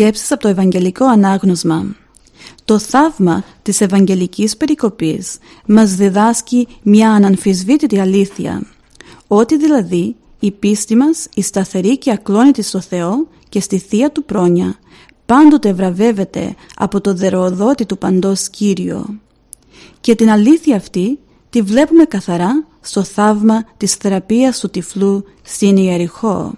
Σκέψεις από το Ευαγγελικό Ανάγνωσμα Το θαύμα της Ευαγγελικής Περικοπής μας διδάσκει μια αναμφισβήτητη αλήθεια ότι δηλαδή η πίστη μας, η σταθερή και ακλόνητη στο Θεό και στη Θεία Του πρόνοια πάντοτε βραβεύεται από το δεροδότη του παντός Κύριο. Και την αλήθεια αυτή τη βλέπουμε καθαρά στο θαύμα της θεραπείας του τυφλού στην Ιεριχώ.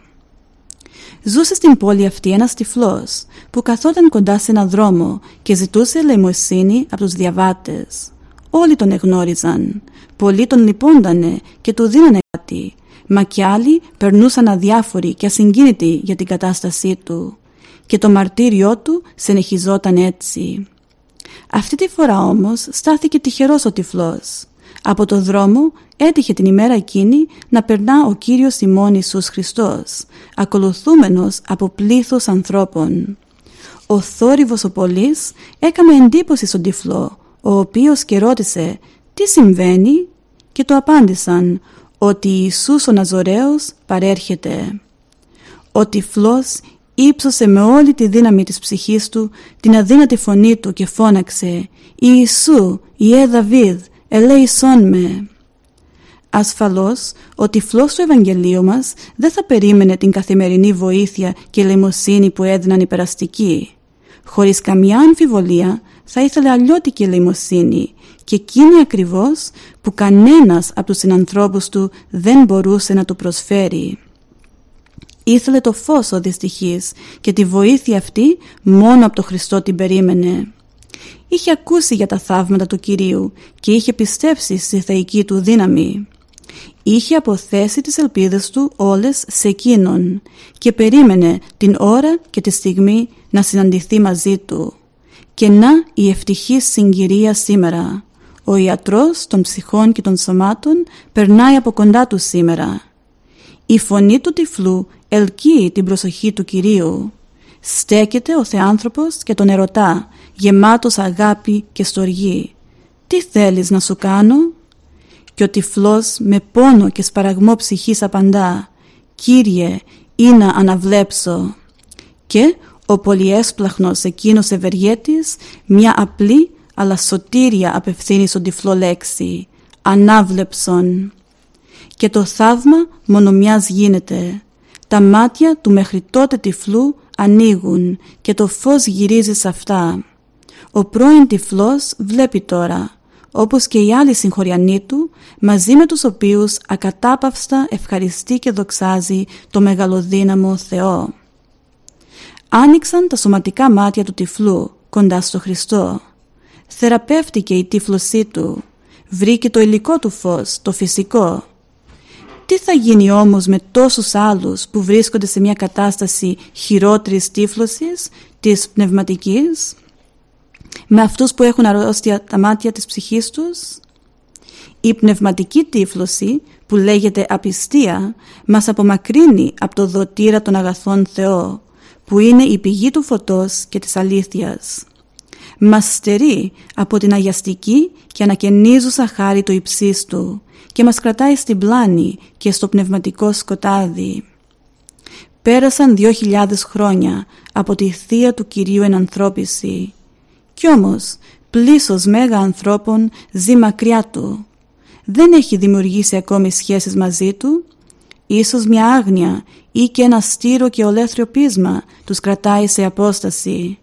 Ζούσε στην πόλη αυτή ένας τυφλός που καθόταν κοντά σε έναν δρόμο και ζητούσε ελεημοσύνη από τους διαβάτες. Όλοι τον εγνώριζαν. Πολλοί τον λυπόντανε και του δίνανε κάτι, μα κι άλλοι περνούσαν αδιάφοροι και ασυγκίνητοι για την κατάστασή του. Και το μαρτύριό του συνεχιζόταν έτσι. Αυτή τη φορά όμως στάθηκε τυχερός ο τυφλός. Από το δρόμο έτυχε την ημέρα εκείνη να περνά ο Κύριος ημών Ιησούς Χριστός, ακολουθούμενος από πλήθος ανθρώπων. Ο θόρυβος ο πολλής έκαμε εντύπωση στον τυφλό, ο οποίος και ρώτησε «Τι συμβαίνει» και το απάντησαν ότι Ιησούς ο Ναζωραίος παρέρχεται. Ο τυφλός ύψωσε με όλη τη δύναμη της ψυχής του την αδύνατη φωνή του και φώναξε «Ιησού, Ιε Δαβίδ, ελέησόν με». Ασφαλώς, ο τυφλός του Ευαγγελίου μας δεν θα περίμενε την καθημερινή βοήθεια και ελεημοσύνη που έδιναν οι περαστικοί. Χωρίς καμιά αμφιβολία θα ήθελε αλλιώτικη ελεημοσύνη και εκείνη ακριβώς που κανένας από τους συνανθρώπους του δεν μπορούσε να του προσφέρει. Ήθελε το φως ο δυστυχής και τη βοήθεια αυτή μόνο από το Χριστό την περίμενε. Είχε ακούσει για τα θαύματα του Κυρίου και είχε πιστέψει στη θεϊκή του δύναμη. Είχε αποθέσει τις ελπίδες του όλες σε εκείνον και περίμενε την ώρα και τη στιγμή να συναντηθεί μαζί του. Και να η ευτυχή συγκυρία σήμερα. Ο ιατρός των ψυχών και των σωμάτων περνάει από κοντά του σήμερα. Η φωνή του τυφλού ελκύει την προσοχή του Κυρίου. Στέκεται ο Θεάνθρωπος και τον ερωτά, γεμάτος αγάπη και στοργή. «Τι θέλεις να σου κάνω» και ο τυφλός με πόνο και σπαραγμό ψυχής απαντά «Κύριε, ή να αναβλέψω» και ο πολυέσπλαχνος εκείνος ευεργέτης μια απλή αλλά σωτήρια απευθύνει στον τυφλό λέξη «Ανάβλεψον» και το θαύμα μόνο μιας γίνεται. Τα μάτια του μέχρι τότε τυφλού ανοίγουν και το φως γυρίζει σε αυτά. Ο πρώην τυφλός βλέπει τώρα όπως και οι άλλοι συγχωριανοί του, μαζί με τους οποίους ακατάπαυστα ευχαριστεί και δοξάζει το μεγαλοδύναμο Θεό. Άνοιξαν τα σωματικά μάτια του τυφλού κοντά στο Χριστό. Θεραπεύτηκε η τύφλωσή του. Βρήκε το υλικό του φως, το φυσικό. Τι θα γίνει όμως με τόσους άλλους που βρίσκονται σε μια κατάσταση χειρότερης τύφλωσης της πνευματικής με αυτούς που έχουν αρρώστια τα μάτια της ψυχής τους; Η πνευματική τύφλωση που λέγεται απιστία μας απομακρύνει από το δοτήρα των αγαθών Θεό που είναι η πηγή του φωτός και της αλήθειας. Μας στερεί από την αγιαστική και ανακαινίζουσα χάρη του υψίστου και μας κρατάει στην πλάνη και στο πνευματικό σκοτάδι. Πέρασαν δύο χιλιάδες χρόνια από τη θεία του Κυρίου ενανθρώπιση κι όμως πλήσος μέγα ανθρώπων ζει μακριά του. Δεν έχει δημιουργήσει ακόμη σχέσεις μαζί του. Ίσως μια άγνοια ή και ένα στήρο και ολέθριο πείσμα τους κρατάει σε απόσταση.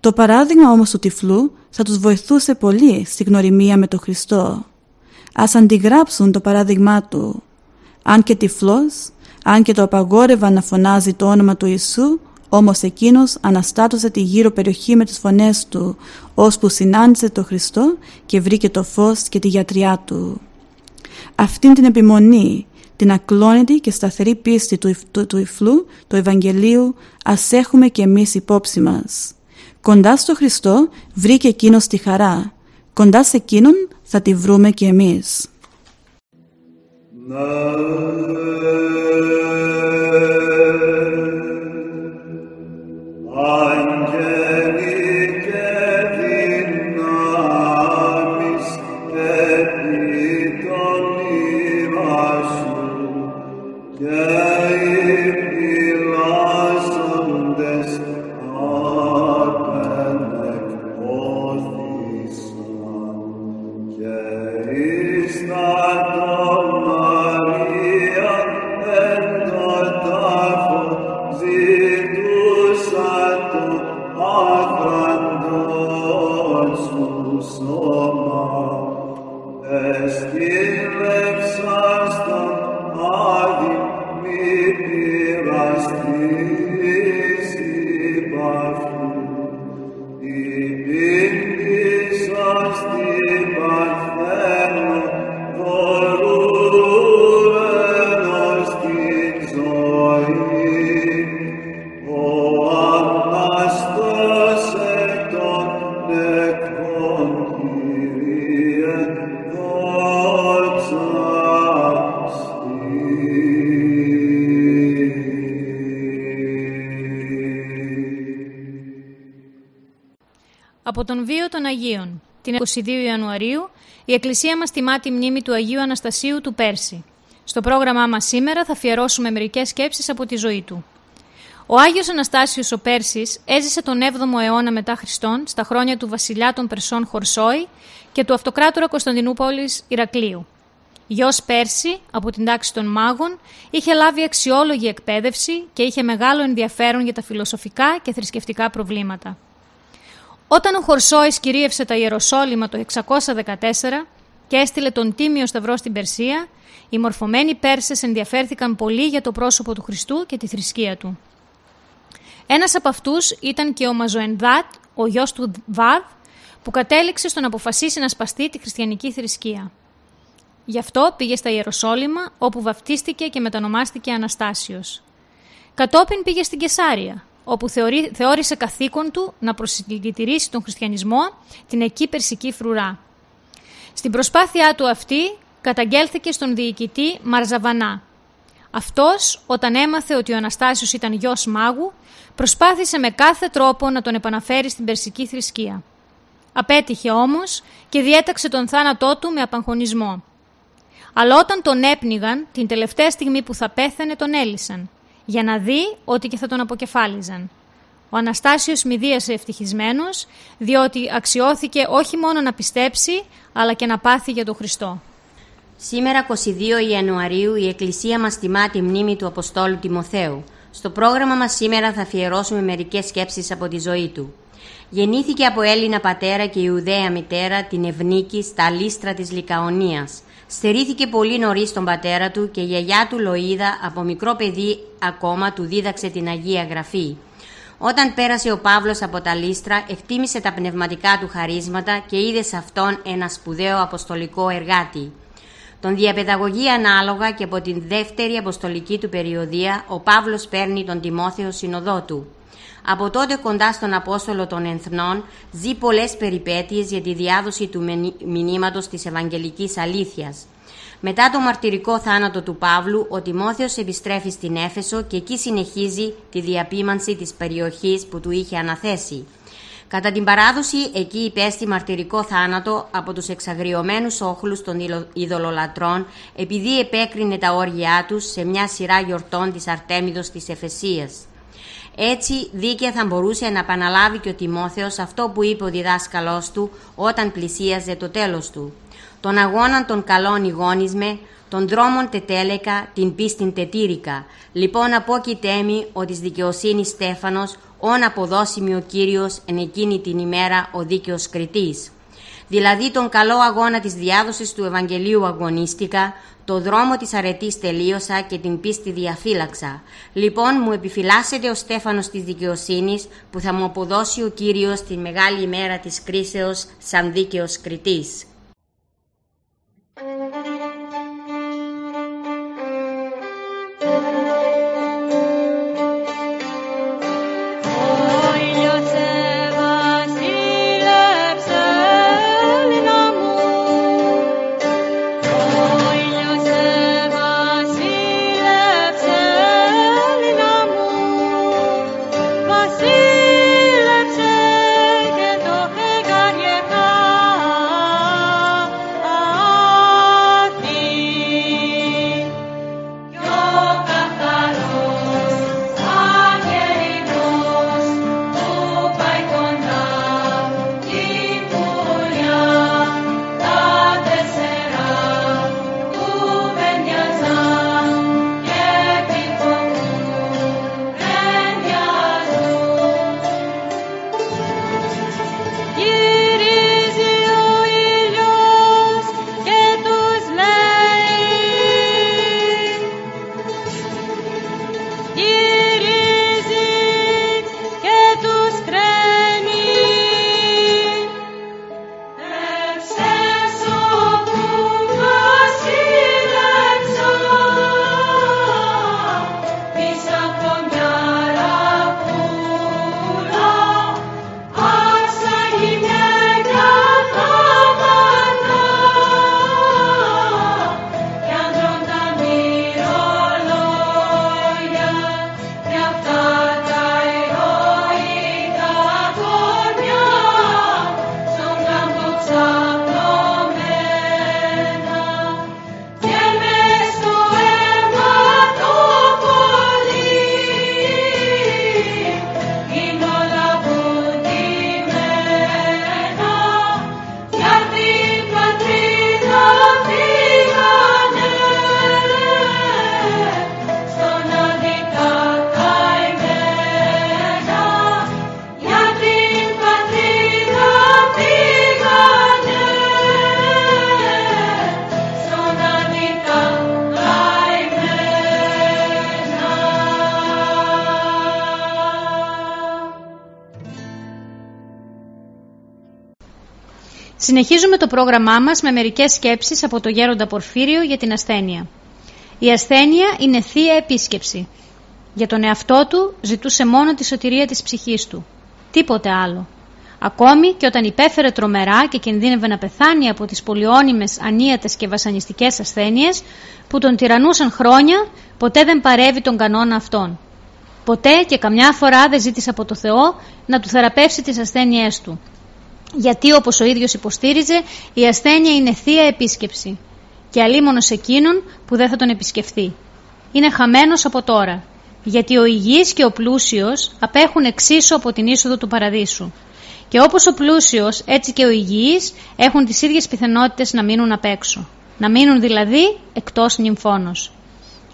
Το παράδειγμα όμως του τυφλού θα τους βοηθούσε πολύ στη γνωριμία με τον Χριστό. Ας αντιγράψουν το παράδειγμά του. Αν και τυφλός, αν και το απαγόρευαν να φωνάζει το όνομα του Ιησού, όμως εκείνος αναστάτωσε τη γύρω περιοχή με τις φωνές του, ώσπου συνάντησε το Χριστό και βρήκε το φως και τη γιατριά του. Αυτήν την επιμονή, την ακλόνητη και σταθερή πίστη του, του, του υφλού, του Ευαγγελίου, ας έχουμε και εμείς υπόψη μας. Κοντά στο Χριστό βρήκε εκείνος τη χαρά. Κοντά σε εκείνον θα τη βρούμε και εμείς. soma est in 22 Ιανουαρίου η Εκκλησία μας τιμά τη μνήμη του Αγίου Αναστασίου του Πέρση. Στο πρόγραμμά μας σήμερα θα αφιερώσουμε μερικές σκέψεις από τη ζωή του. Ο Άγιος Αναστάσιος ο Πέρσης έζησε τον 7ο αιώνα μετά Χριστόν στα χρόνια του βασιλιά των Περσών Χορσόη και του αυτοκράτορα Κωνσταντινούπολης Ηρακλείου. Γιος Πέρση, από την τάξη των μάγων, είχε λάβει αξιόλογη εκπαίδευση και είχε μεγάλο ενδιαφέρον για τα φιλοσοφικά και θρησκευτικά προβλήματα. Όταν ο Χορσόης κυρίευσε τα Ιεροσόλυμα το 614 και έστειλε τον Τίμιο Σταυρό στην Περσία, οι μορφωμένοι Πέρσες ενδιαφέρθηκαν πολύ για το πρόσωπο του Χριστού και τη θρησκεία του. Ένας από αυτούς ήταν και ο Μαζοενδάτ, ο γιος του Βαδ, που κατέληξε στο να αποφασίσει να σπαστεί τη χριστιανική θρησκεία. Γι' αυτό πήγε στα Ιεροσόλυμα, όπου βαφτίστηκε και μετανομάστηκε Αναστάσιος. Κατόπιν πήγε στην Κεσάρια, όπου θεωρεί, θεώρησε καθήκον του να προσυλλητηρήσει τον χριστιανισμό την εκεί περσική φρουρά. Στην προσπάθειά του αυτή καταγγέλθηκε στον διοικητή Μαρζαβανά. Αυτός, όταν έμαθε ότι ο Αναστάσιος ήταν γιος μάγου, προσπάθησε με κάθε τρόπο να τον επαναφέρει στην περσική θρησκεία. Απέτυχε όμως και διέταξε τον θάνατό του με απαγχωνισμό. Αλλά όταν τον έπνιγαν, την τελευταία στιγμή που θα πέθανε τον έλυσαν για να δει ότι και θα τον αποκεφάλιζαν. Ο Αναστάσιος μηδίασε ευτυχισμένος, διότι αξιώθηκε όχι μόνο να πιστέψει, αλλά και να πάθει για τον Χριστό. Σήμερα 22 Ιανουαρίου η Εκκλησία μας τιμά τη μνήμη του Αποστόλου Τιμοθέου. Στο πρόγραμμα μας σήμερα θα αφιερώσουμε μερικές σκέψεις από τη ζωή του. Γεννήθηκε από Έλληνα πατέρα και Ιουδαία μητέρα την Ευνίκη στα λίστρα της Λικαονίας. Στερήθηκε πολύ νωρίς τον πατέρα του και η γιαγιά του Λοίδα από μικρό παιδί ακόμα του δίδαξε την Αγία Γραφή. Όταν πέρασε ο Παύλος από τα λίστρα, εκτίμησε τα πνευματικά του χαρίσματα και είδε σε αυτόν ένα σπουδαίο αποστολικό εργάτη. Τον διαπαιδαγωγεί ανάλογα και από την δεύτερη αποστολική του περιοδία, ο Παύλος παίρνει τον Τιμόθεο συνοδό του. Από τότε κοντά στον Απόστολο των Ενθνών ζει πολλές περιπέτειες για τη διάδοση του μηνύματος της Ευαγγελικής Αλήθειας. Μετά το μαρτυρικό θάνατο του Παύλου, ο Τιμόθεος επιστρέφει στην Έφεσο και εκεί συνεχίζει τη διαπίμανση της περιοχής που του είχε αναθέσει. Κατά την παράδοση, εκεί υπέστη μαρτυρικό θάνατο από τους εξαγριωμένους όχλους των ειδωλολατρών επειδή επέκρινε τα όργια τους σε μια σειρά γιορτών της Αρτέμιδος της Εφεσίας. Έτσι δίκαια θα μπορούσε να επαναλάβει και ο Τιμόθεος αυτό που είπε ο διδάσκαλός του όταν πλησίαζε το τέλος του. Τον αγώνα των καλών ηγόνισμε, των δρόμων τετέλεκα, την πίστην τετήρικα. Λοιπόν απόκειτέμι ο της δικαιοσύνης Στέφανος, όν αποδώσιμη ο Κύριος εν εκείνη την ημέρα ο δίκαιος κριτής. Δηλαδή τον καλό αγώνα της διάδοσης του Ευαγγελίου αγωνίστηκα, το δρόμο της αρετής τελείωσα και την πίστη διαφύλαξα. Λοιπόν μου επιφυλάσσεται ο Στέφανος της δικαιοσύνης που θα μου αποδώσει ο Κύριος τη μεγάλη ημέρα της κρίσεως σαν δίκαιος κριτής. Συνεχίζουμε το πρόγραμμά μας με μερικές σκέψεις από το γέροντα Πορφύριο για την ασθένεια. Η ασθένεια είναι θεία επίσκεψη. Για τον εαυτό του ζητούσε μόνο τη σωτηρία της ψυχής του. Τίποτε άλλο. Ακόμη και όταν υπέφερε τρομερά και κινδύνευε να πεθάνει από τις πολυόνιμες, ανίατες και βασανιστικές ασθένειες που τον τυραννούσαν χρόνια, ποτέ δεν παρεύει τον κανόνα αυτόν. Ποτέ και καμιά φορά δεν ζήτησε από το Θεό να του θεραπεύσει τις ασθένειές του γιατί όπως ο ίδιος υποστήριζε η ασθένεια είναι θεία επίσκεψη και αλίμονος εκείνον που δεν θα τον επισκεφθεί. Είναι χαμένος από τώρα, γιατί ο υγιής και ο πλούσιος απέχουν εξίσου από την είσοδο του παραδείσου. Και όπως ο πλούσιος, έτσι και ο υγιής έχουν τις ίδιες πιθανότητες να μείνουν απ' έξω. Να μείνουν δηλαδή εκτός νυμφώνος.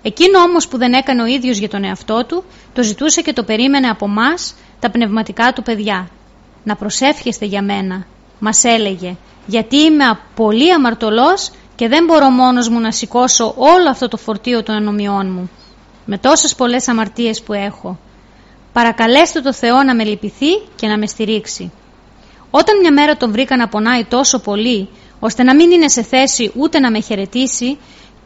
Εκείνο όμως που δεν έκανε ο ίδιος για τον εαυτό του, το ζητούσε και το περίμενε από μας τα πνευματικά του παιδιά, να προσεύχεστε για μένα, μας έλεγε, γιατί είμαι πολύ αμαρτωλός και δεν μπορώ μόνος μου να σηκώσω όλο αυτό το φορτίο των ανομιών μου, με τόσες πολλές αμαρτίες που έχω. Παρακαλέστε το Θεό να με λυπηθεί και να με στηρίξει. Όταν μια μέρα τον βρήκα να πονάει τόσο πολύ, ώστε να μην είναι σε θέση ούτε να με χαιρετήσει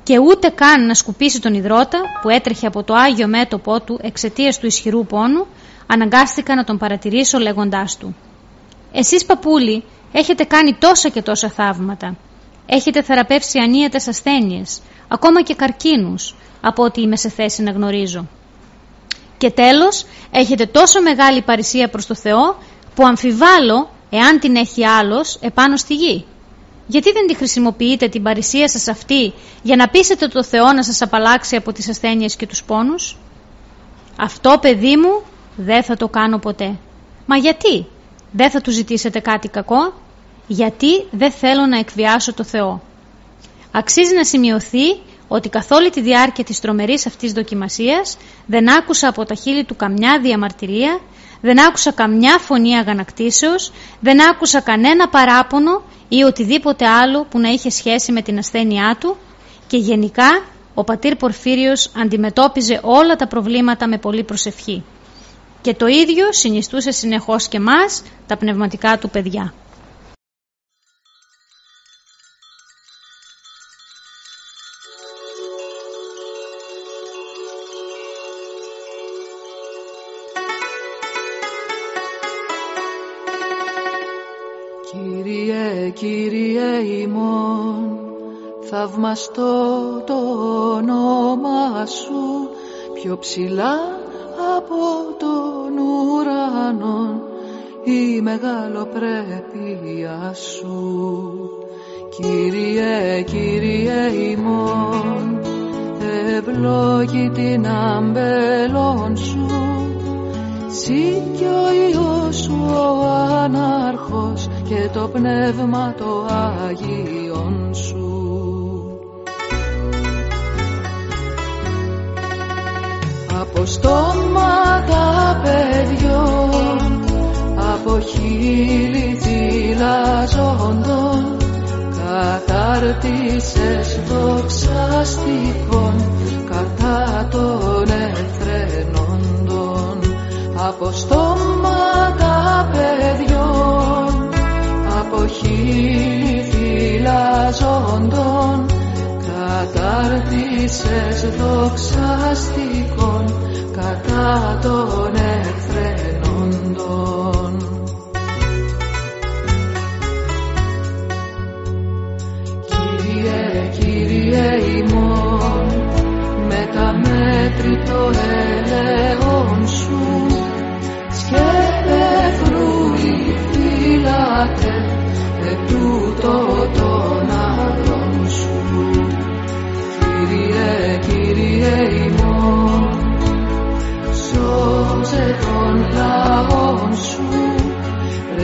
και ούτε καν να σκουπίσει τον υδρότα που έτρεχε από το Άγιο μέτωπό του εξαιτίας του ισχυρού πόνου, αναγκάστηκα να τον παρατηρήσω λέγοντάς του εσείς παππούλοι έχετε κάνει τόσα και τόσα θαύματα. Έχετε θεραπεύσει ανίατες ασθένειες, ακόμα και καρκίνους, από ό,τι είμαι σε θέση να γνωρίζω. Και τέλος, έχετε τόσο μεγάλη παρησία προς το Θεό, που αμφιβάλλω, εάν την έχει άλλος, επάνω στη γη. Γιατί δεν τη χρησιμοποιείτε την παρησία σας αυτή για να πείσετε το Θεό να σας απαλλάξει από τις ασθένειες και τους πόνους; Αυτό παιδί μου δεν θα το κάνω ποτέ. Μα γιατί, δεν θα του ζητήσετε κάτι κακό, γιατί δεν θέλω να εκβιάσω το Θεό. Αξίζει να σημειωθεί ότι καθ' όλη τη διάρκεια της τρομερής αυτής δοκιμασίας δεν άκουσα από τα χείλη του καμιά διαμαρτυρία, δεν άκουσα καμιά φωνή αγανακτήσεως, δεν άκουσα κανένα παράπονο ή οτιδήποτε άλλο που να είχε σχέση με την ασθένειά του και γενικά ο πατήρ Πορφύριος αντιμετώπιζε όλα τα προβλήματα με πολύ προσευχή. Και το ίδιο συνιστούσε συνεχώς και μας τα πνευματικά του παιδιά. Κύριε, Κύριε ημών, θαυμαστό το όνομα Σου, πιο ψηλά από τον ουρανό η μεγαλοπρέπεια Σου. Κύριε, Κύριε ημών, ευλόγη την αμπελών Σου, Συ κι ο Υιός Σου ο Ανάρχος και το Πνεύμα το Άγιον Σου. Από στόματα παιδιών, από χείλη θυλαζόντων, κατάρτισες δοξαστικών κατά των εθρενόντων. Από στόματα παιδιών, από χείλη φυλαζόντων κατάρτισες δοξαστικών κατά των εχθρενόντων. Κύριε, Κύριε ημών, με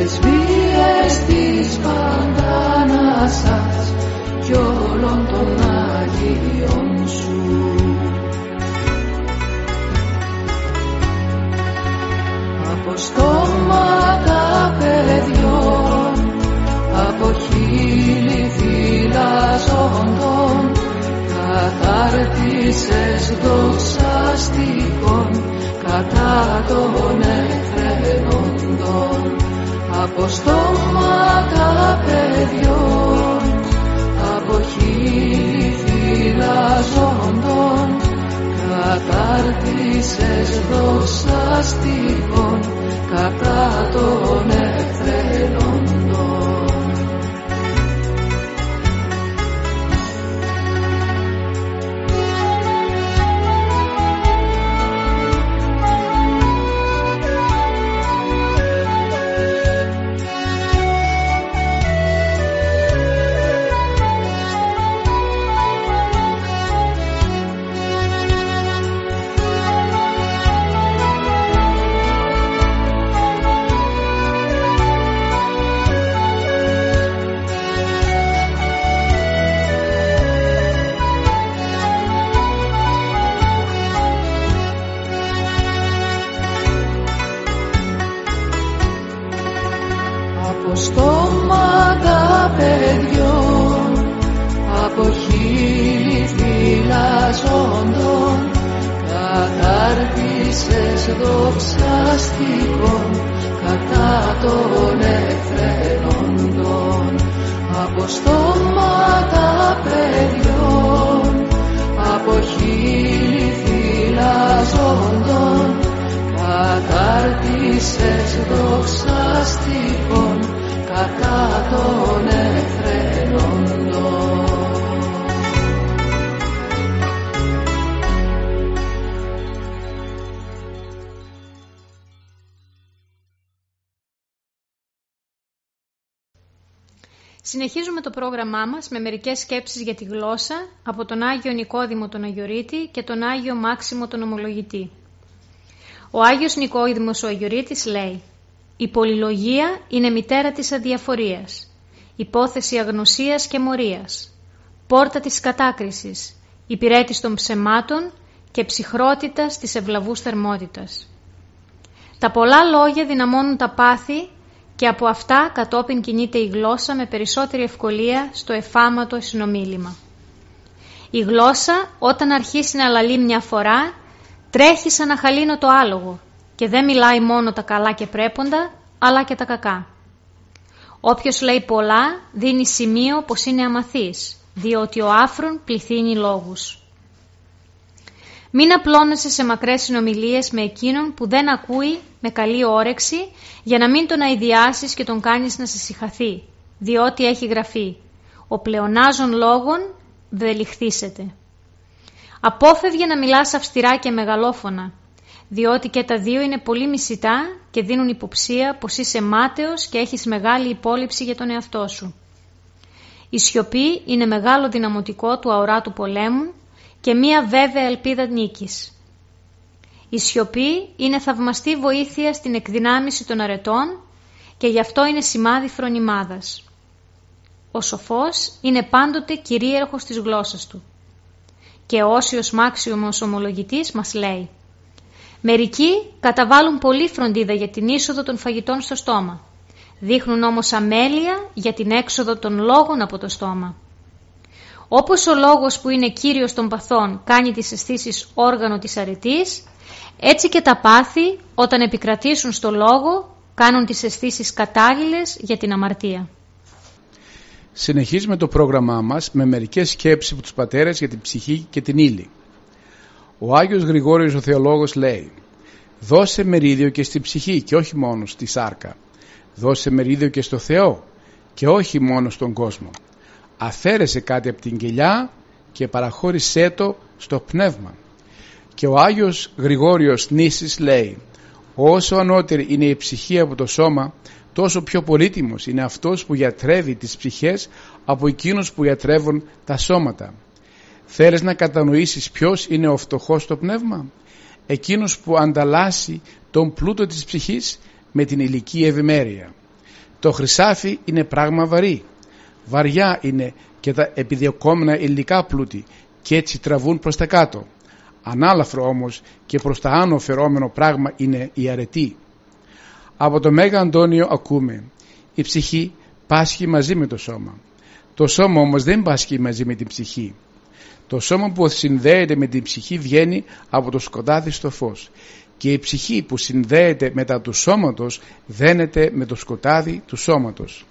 πρεσβείες της παντάνασας κι όλων των Αγίων σου. Από στόματα παιδιών, από χείλη φυλαζόντων, κατάρτισες δοξαστικών κατά των εχθρενόντων. Από στόματα παιδιών, από χείλη φυλαζόντων, κατάρτισες δοξαστικών κατά των εχθρενόντων. Συνεχίζουμε το πρόγραμμά μας με μερικές σκέψεις για τη γλώσσα από τον Άγιο Νικόδημο τον Αγιορείτη και τον Άγιο Μάξιμο τον Ομολογητή. Ο Άγιος Νικόδημος ο Αγιορείτης λέει «Η πολυλογία είναι μητέρα της αδιαφορίας, υπόθεση αγνωσίας και μορίας, πόρτα της κατάκρισης, υπηρέτης των ψεμάτων και ψυχρότητας της ευλαβούς θερμότητας. Τα πολλά λόγια δυναμώνουν τα πάθη και από αυτά κατόπιν κινείται η γλώσσα με περισσότερη ευκολία στο εφάματο συνομίλημα. Η γλώσσα όταν αρχίσει να λαλεί μια φορά τρέχει σαν να χαλίνω το άλογο και δεν μιλάει μόνο τα καλά και πρέποντα αλλά και τα κακά. Όποιος λέει πολλά δίνει σημείο πως είναι αμαθής διότι ο άφρον πληθύνει λόγους. Μην απλώνεσαι σε μακρές συνομιλίες με εκείνον που δεν ακούει με καλή όρεξη για να μην τον αειδιάσεις και τον κάνεις να σε συχαθεί, διότι έχει γραφεί «Ο πλεονάζων λόγων βελιχθήσεται». Απόφευγε να μιλάς αυστηρά και μεγαλόφωνα, διότι και τα δύο είναι πολύ μισητά και δίνουν υποψία πως είσαι μάταιος και έχεις μεγάλη υπόλοιψη για τον εαυτό σου. Η σιωπή είναι μεγάλο δυναμωτικό του αοράτου πολέμου και μία βέβαια ελπίδα νίκης. Η σιωπή είναι θαυμαστή βοήθεια στην εκδυνάμιση των αρετών και γι' αυτό είναι σημάδι φρονιμάδας. Ο σοφός είναι πάντοτε κυρίαρχος της γλώσσας του. Και ο Όσιος Μάξιωμος ομολογητής μας λέει «Μερικοί καταβάλουν πολύ φροντίδα για την είσοδο των φαγητών στο στόμα. Δείχνουν όμως αμέλεια για την έξοδο των λόγων από το στόμα. Όπως ο λόγος που είναι κύριος των παθών κάνει τις αισθήσεις όργανο της αρετής, έτσι και τα πάθη όταν επικρατήσουν στο λόγο κάνουν τις αισθήσεις κατάλληλες για την αμαρτία. Συνεχίζουμε το πρόγραμμά μας με μερικές σκέψεις από τους πατέρες για την ψυχή και την ύλη. Ο Άγιος Γρηγόριος ο Θεολόγος λέει «Δώσε μερίδιο και στη ψυχή και όχι μόνο στη σάρκα. Δώσε μερίδιο και στο Θεό και όχι μόνο στον κόσμο αφαίρεσε κάτι από την κοιλιά και παραχώρησέ το στο πνεύμα. Και ο Άγιος Γρηγόριος Νήσης λέει όσο ανώτερη είναι η ψυχή από το σώμα τόσο πιο πολύτιμος είναι αυτός που γιατρεύει τις ψυχές από εκείνους που γιατρεύουν τα σώματα. Θέλεις να κατανοήσεις ποιος είναι ο φτωχός στο πνεύμα; Εκείνος που ανταλλάσσει τον πλούτο της ψυχής με την ηλική ευημέρεια. Το χρυσάφι είναι πράγμα βαρύ βαριά είναι και τα επιδιωκόμενα υλικά πλούτη και έτσι τραβούν προς τα κάτω. Ανάλαφρο όμως και προς τα άνω φερόμενο πράγμα είναι η αρετή. Από το Μέγα Αντώνιο ακούμε η ψυχή πάσχει μαζί με το σώμα. Το σώμα όμως δεν πάσχει μαζί με την ψυχή. Το σώμα που συνδέεται με την ψυχή βγαίνει από το σκοτάδι στο φως και η ψυχή που συνδέεται μετά του σώματος δένεται με το σκοτάδι του σώματος.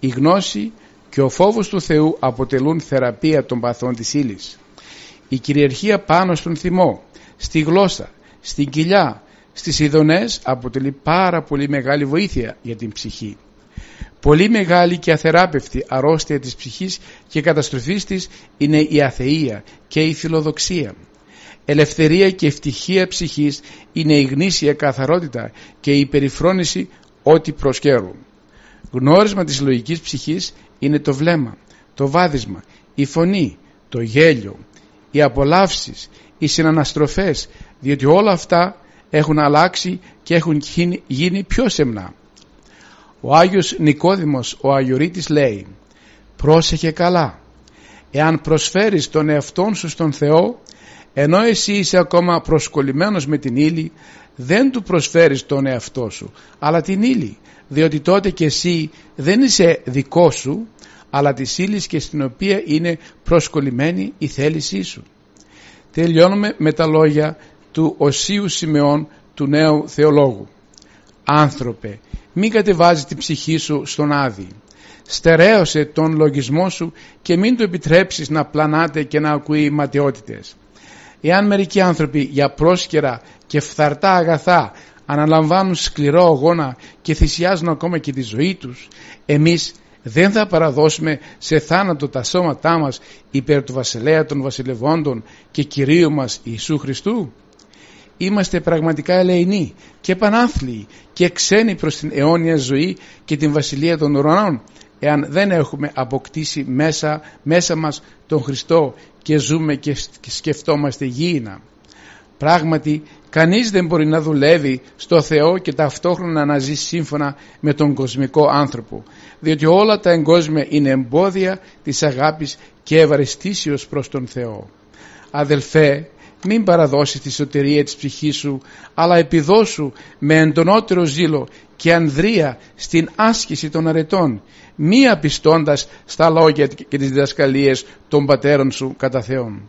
Η γνώση και ο φόβος του Θεού αποτελούν θεραπεία των παθών της ύλης. Η κυριαρχία πάνω στον θυμό, στη γλώσσα, στην κοιλιά, στις ειδονές αποτελεί πάρα πολύ μεγάλη βοήθεια για την ψυχή. Πολύ μεγάλη και αθεράπευτη αρρώστια της ψυχής και καταστροφής της είναι η αθεία και η φιλοδοξία. Ελευθερία και ευτυχία ψυχής είναι η γνήσια καθαρότητα και η περιφρόνηση ό,τι προσκέρουν. Γνώρισμα της λογικής ψυχής είναι το βλέμμα, το βάδισμα, η φωνή, το γέλιο, οι απολαύσεις, οι συναναστροφές, διότι όλα αυτά έχουν αλλάξει και έχουν γίνει πιο σεμνά. Ο Άγιος Νικόδημος, ο Αγιορείτης λέει «Πρόσεχε καλά, εάν προσφέρεις τον εαυτόν σου στον Θεό, ενώ εσύ είσαι ακόμα προσκολλημένος με την ύλη, δεν του προσφέρεις τον εαυτό σου, αλλά την ύλη, διότι τότε και εσύ δεν είσαι δικό σου, αλλά της ύλη και στην οποία είναι προσκολλημένη η θέλησή σου. Τελειώνουμε με τα λόγια του Οσίου Σιμεών του νέου θεολόγου. Άνθρωπε, μην κατεβάζει την ψυχή σου στον Άδη. Στερέωσε τον λογισμό σου και μην του επιτρέψεις να πλανάται και να ακούει ματαιότητες. Εάν μερικοί άνθρωποι για πρόσκαιρα και φθαρτά αγαθά αναλαμβάνουν σκληρό αγώνα και θυσιάζουν ακόμα και τη ζωή τους, εμείς δεν θα παραδώσουμε σε θάνατο τα σώματά μας υπέρ του βασιλέα των βασιλευόντων και Κυρίου μας Ιησού Χριστού. Είμαστε πραγματικά ελεηνοί και πανάθλιοι και ξένοι προς την αιώνια ζωή και την βασιλεία των ουρανών εάν δεν έχουμε αποκτήσει μέσα, μέσα μας τον Χριστό και ζούμε και σκεφτόμαστε γήινα. Πράγματι κανείς δεν μπορεί να δουλεύει στο Θεό και ταυτόχρονα να ζει σύμφωνα με τον κοσμικό άνθρωπο διότι όλα τα εγκόσμια είναι εμπόδια της αγάπης και ευαριστήσεως προς τον Θεό. Αδελφέ, μην παραδώσεις τη σωτηρία της ψυχής σου, αλλά επιδώσου με εντονότερο ζήλο και ανδρεία στην άσκηση των αρετών, μη απιστώντας στα λόγια και τις διδασκαλίες των πατέρων σου κατά Θεόν.